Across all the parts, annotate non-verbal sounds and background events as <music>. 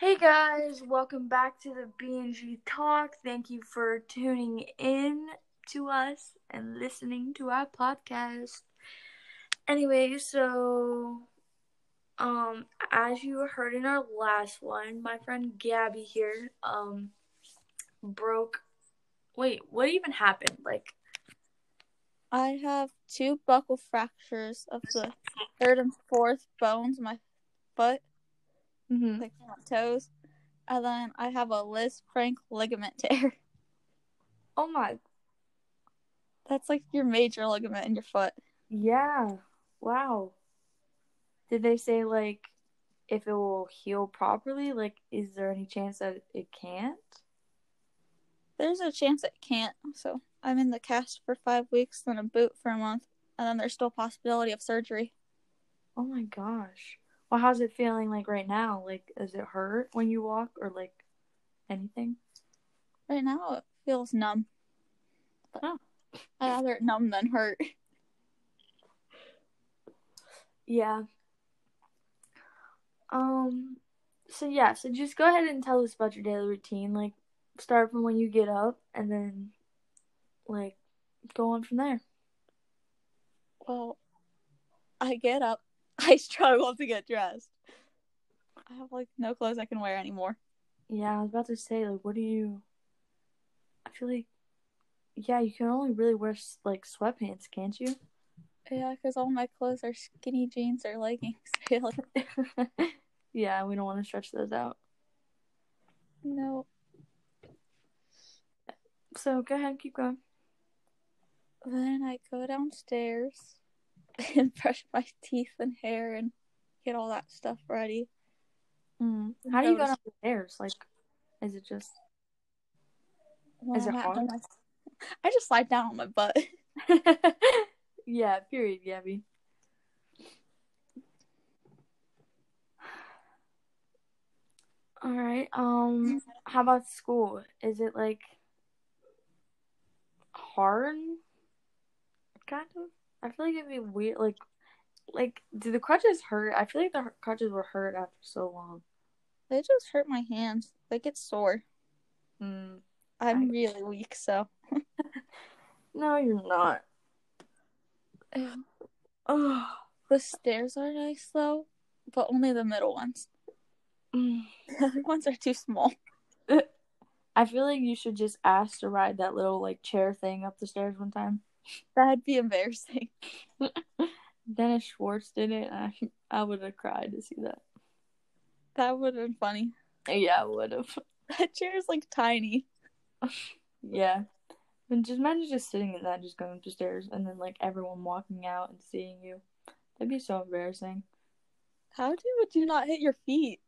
Hey guys, welcome back to the BNG Talk. Thank you for tuning in to us and listening to our podcast. Anyway, so um as you heard in our last one, my friend Gabby here um broke Wait, what even happened? Like I have two buckle fractures of the third and fourth bones in my foot, mhm. like my toes, and then I have a Liz Frank ligament tear. <laughs> Oh my That's like your major ligament in your foot. yeah. Wow. Did they say like if it will heal properly? Like is there any chance that it can't? There's a chance it can't, so I'm in the cast for five weeks, then a boot for a month, and then there's still possibility of surgery. Oh my gosh. Well, how's it feeling like right now? Like, does it hurt when you walk or like anything? Right now it feels numb. But Oh. I'd rather it numb than hurt. Yeah. Um, so yeah, so just go ahead and tell us about your daily routine. Like, start from when you get up and then, like, go on from there. Well, I get up. <laughs> I struggle to get dressed. I have like no clothes I can wear anymore. Yeah, I was about to say, like, what do you. I feel like. Yeah, you can only really wear, like, sweatpants, can't you? Yeah, because all my clothes are skinny jeans or leggings. <laughs> Yeah, we don't want to stretch those out. no. So go ahead, keep going. Then I go downstairs <laughs> and brush my teeth and hair and get all that stuff ready. Mm. How do you go down the stairs? Like, is it just? When Is it hard? <laughs> I just slide down on my butt. <laughs> yeah. Period, Gabby. <sighs> All right. Um. How about school? Is it like hard? Kind of. I feel like it'd be weird. Like, like, do the crutches hurt? I feel like the crutches were hurt after so long. They just hurt my hands. Like it's sore. Mm. I'm I- really weak, so. <laughs> No, you're not. Oh. <sighs> The stairs are nice though, but only the middle ones. Mm. <sighs> The other ones are too small. <laughs> I feel like you should just ask to ride that little like chair thing up the stairs one time. <laughs> That'd be embarrassing. <laughs> Dennis Schwartz did it. I I would have cried to see that. That would have been funny. Yeah, I would have. <laughs> That chair is like tiny. Yeah. And just imagine just sitting in that, just going up the stairs, and then like everyone walking out and seeing you. That'd be so embarrassing. How do would you not hit your feet?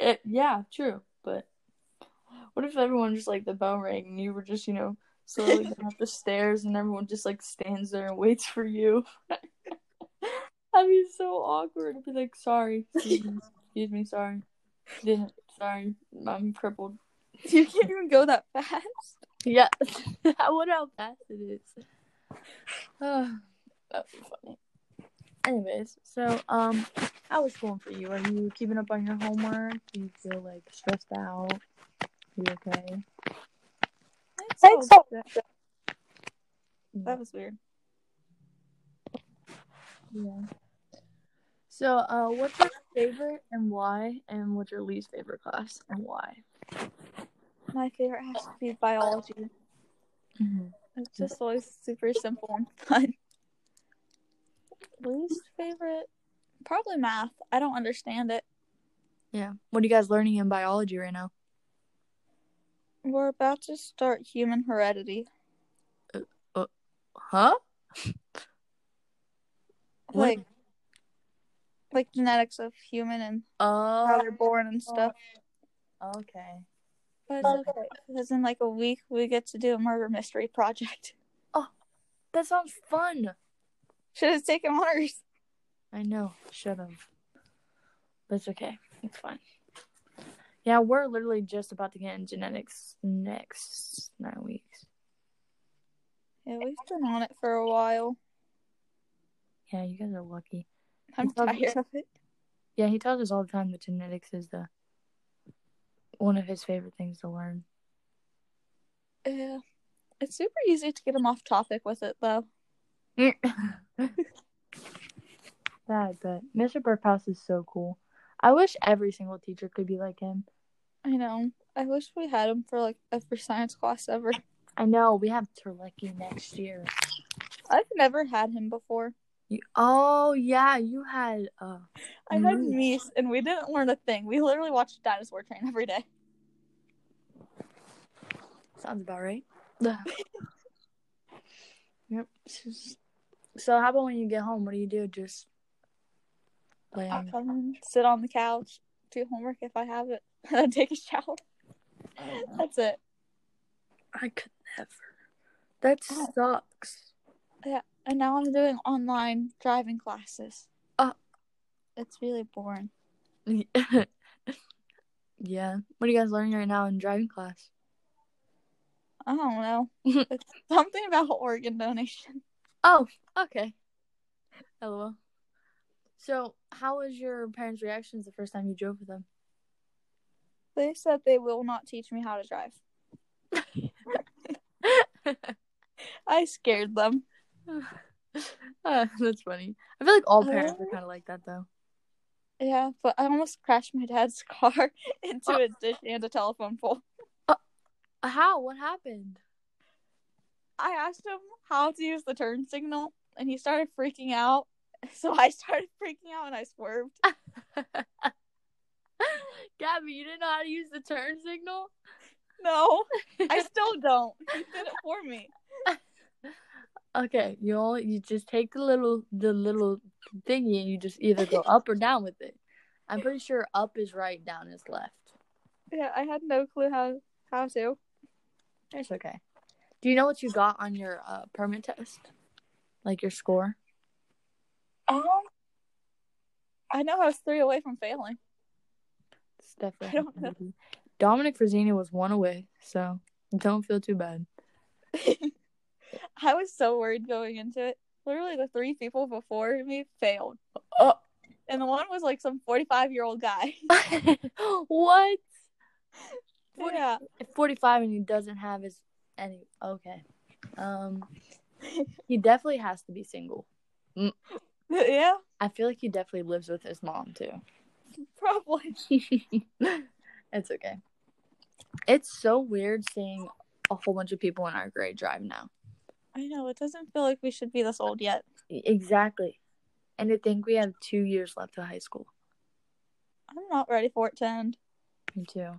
it, yeah, true. But what if everyone just like the bell rang and you were just you know slowly going up the stairs and everyone just like stands there and waits for you? <laughs> That'd be so awkward. I'd be like, sorry, excuse me, excuse me, sorry, didn't, sorry, I'm crippled. <laughs> You can't even go that fast. Yeah, <laughs> I wonder how fast it is. <sighs> Oh, that'd be funny. Anyways, so um, how was school for you? Are you keeping up on your homework? Do you feel like stressed out? Are you okay? Thanks. so. That was weird. Yeah. So, uh, what's your favorite and why? And what's your least favorite class and why? My favorite has to be biology. Mm-hmm. It's just always super simple and fun. Least favorite? Probably math. I don't understand it. Yeah. What are you guys learning in biology right now? We're about to start human heredity. Uh, uh, huh? What? Like like genetics of human and oh. how Oh. they're born and stuff. Okay. But it's okay. Because in like a week we get to do a murder mystery project. Oh, that sounds fun. Should have taken honors. I know. Should have. But it's okay. It's fine. Yeah, we're literally just about to get in genetics next nine weeks. Yeah, we've been on it for a while. Yeah, you guys are lucky. I'm tired of it. Yeah, he tells us all the time that genetics is the one of his favorite things to learn. Yeah. It's super easy to get him off topic with it, though. <laughs> yeah, but. Mr. Burkhouse is so cool. I wish every single teacher could be like him. I know. I wish we had him for like every science class ever. I know we have Terlecki next year. I've never had him before. You, oh yeah, you had. Uh, I had Mies. Mies, and we didn't learn a thing. We literally watched Dinosaur Train every day. sounds about right. <laughs> yep. So how about when you get home? What do you do? Just I on. come sit on the couch, do homework if I have it, <laughs> and then take a shower. That's it. I could never. That Oh. sucks. Yeah, and now I'm doing online driving classes. Uh. It's really boring. <laughs> yeah. What are you guys learning right now in driving class? I don't know. <laughs> it's something about organ donation. Oh, okay. Hello. So, how was your parents' reactions the first time you drove with them? They said they will not teach me how to drive. <laughs> I scared them. Uh, <laughs> that's funny. I feel like all parents are Uh. kind of like that, though. Yeah, but I almost crashed my dad's <laughs> car into Oh. a dish and a telephone pole. How? What happened? I asked him how to use the turn signal, and he started freaking out. <laughs> So I started freaking out and I swerved. <laughs> Gabby, you didn't know how to use the turn signal? No, I still don't. <laughs> He did it for me. okay, you only you just take the little the little thingy and you just either go up or down with it. I'm pretty sure up is right, down is left. Yeah, I had no clue how how to. It's okay. Do you know what you got on your uh, permit test? Like your score? Um, I know I was three away from failing. It's definitely. I don't know. Dominic Frazzini was one away, so don't feel too bad. <laughs> I was so worried going into it. Literally, the three people before me failed, Oh, and the one was like some forty-five-year-old guy. <laughs> what? Forty- yeah, 45 and he doesn't have his any. Okay. Um, he definitely has to be single. <laughs> yeah, I feel like he definitely lives with his mom too. probably. <laughs> it's okay. It's so weird seeing a whole bunch of people in our grade drive now. I know it doesn't feel like we should be this old yet. Exactly. And to think we have two years left of high school. I'm not ready for it to end. Me too.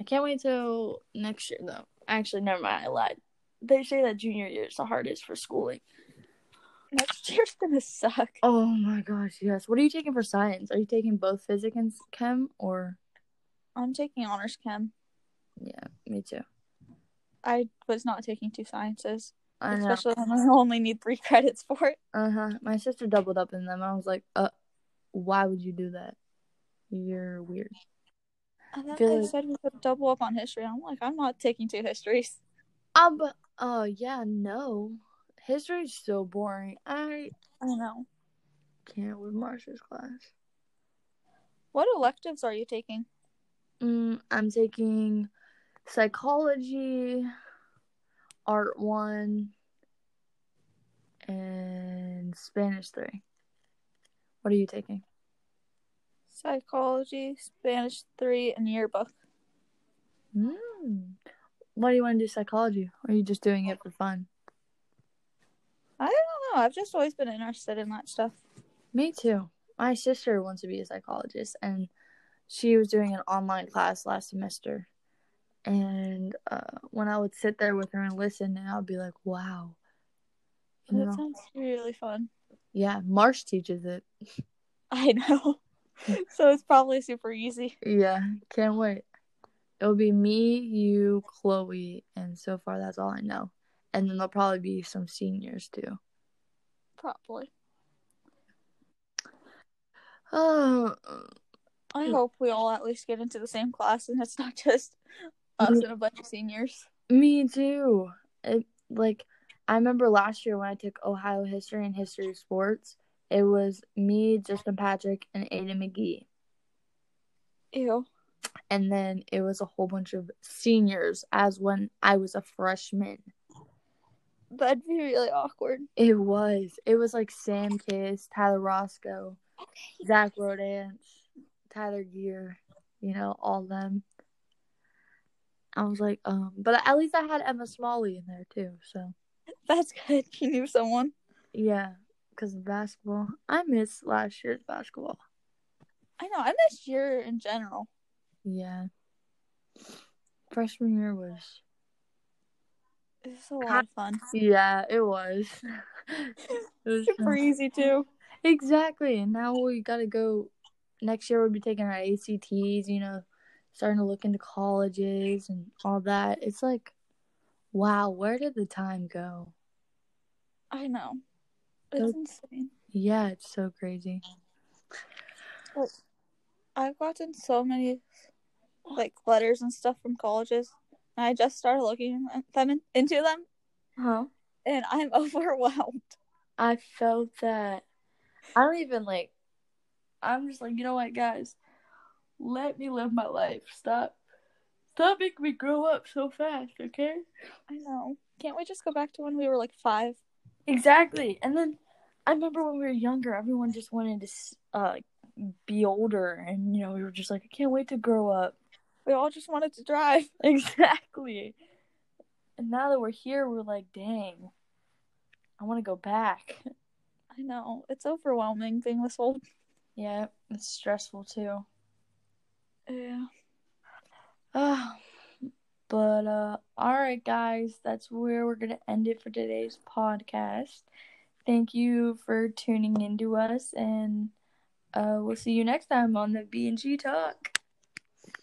I can't wait till next year though. Actually, never mind. I lied. They say that junior year is the hardest for schooling. Next year's gonna suck. Oh my gosh, yes. What are you taking for science? Are you taking both physics and chem or? I'm taking honors chem. Yeah, me too. I was not taking two sciences, I especially when I only need three credits for it. Uh huh. My sister doubled up in them. I was like, uh, why would you do that? You're weird. And then they like- said we could double up on history. I'm like, I'm not taking two histories. Um, but, oh yeah, no. History is so boring. I I know. can't with Marsha's class. What electives are you taking? Mm, I'm taking psychology, art one, and Spanish three. What are you taking? Psychology, Spanish three, and yearbook. Mm. Why do you want to do psychology? Or are you just doing it for fun? Know. I've just always been interested in that stuff. Me too. My sister wants to be a psychologist, and she was doing an online class last semester. And uh, when I would sit there with her and listen, and I'd be like, "Wow, you That know, sounds really fun. yeah." Marsh teaches it. <laughs> I know. <laughs> so it's probably super easy. Yeah, can't wait. It'll be me, you, Chloe, and so far that's all I know. And then there'll probably be some seniors too. Probably. Oh, I Mm. hope we all at least get into the same class and it's not <laughs> just us Mm. and a bunch of seniors. me too. It like I remember last year when I took Ohio history and history of sports. It was me, Justin Patrick, and Aiden McGee. Ew. and then it was a whole bunch of seniors as when I was a freshman. That'd be really awkward. It was. It was like Sam Kiss, Tyler Roscoe, Zach Rodance, Tyler Gear, you know, all them. I was like, um, but at least I had Emma Smalley in there too. So That's good. <laughs> You knew someone. yeah, because of basketball, I missed last year's basketball. I know. I missed year in general. Yeah, freshman year was. It was a lot of fun. Yeah, it was. <laughs> it was Super easy too. Exactly. And now we gotta go next year we'll be taking our ACTs, you know, starting to look into colleges and all that. It's like wow, where did the time go? I know. It's insane. Yeah, it's so crazy. I've gotten so many like letters and stuff from colleges. I just started looking at them in, into them Huh? and I'm <laughs> overwhelmed. I felt that I don't even like I'm just like, you know what, guys? Let me live my life. Stop stop making me grow up so fast, okay? I know. Can't we just go back to when we were like five? Exactly. And then I remember when we were younger, everyone just wanted to uh, be older, and you know, we were just like, I can't wait to grow up. We all just wanted to drive. <laughs> Exactly. And now that we're here, we're like, dang, I want to go back. I know. It's overwhelming being this old. Yeah, it's stressful too. Yeah. Ah, <sighs> but uh, all right, guys, that's where we're gonna end it for today's podcast. Thank you for tuning in to us, and uh, we'll see you next time on the B and G Talk.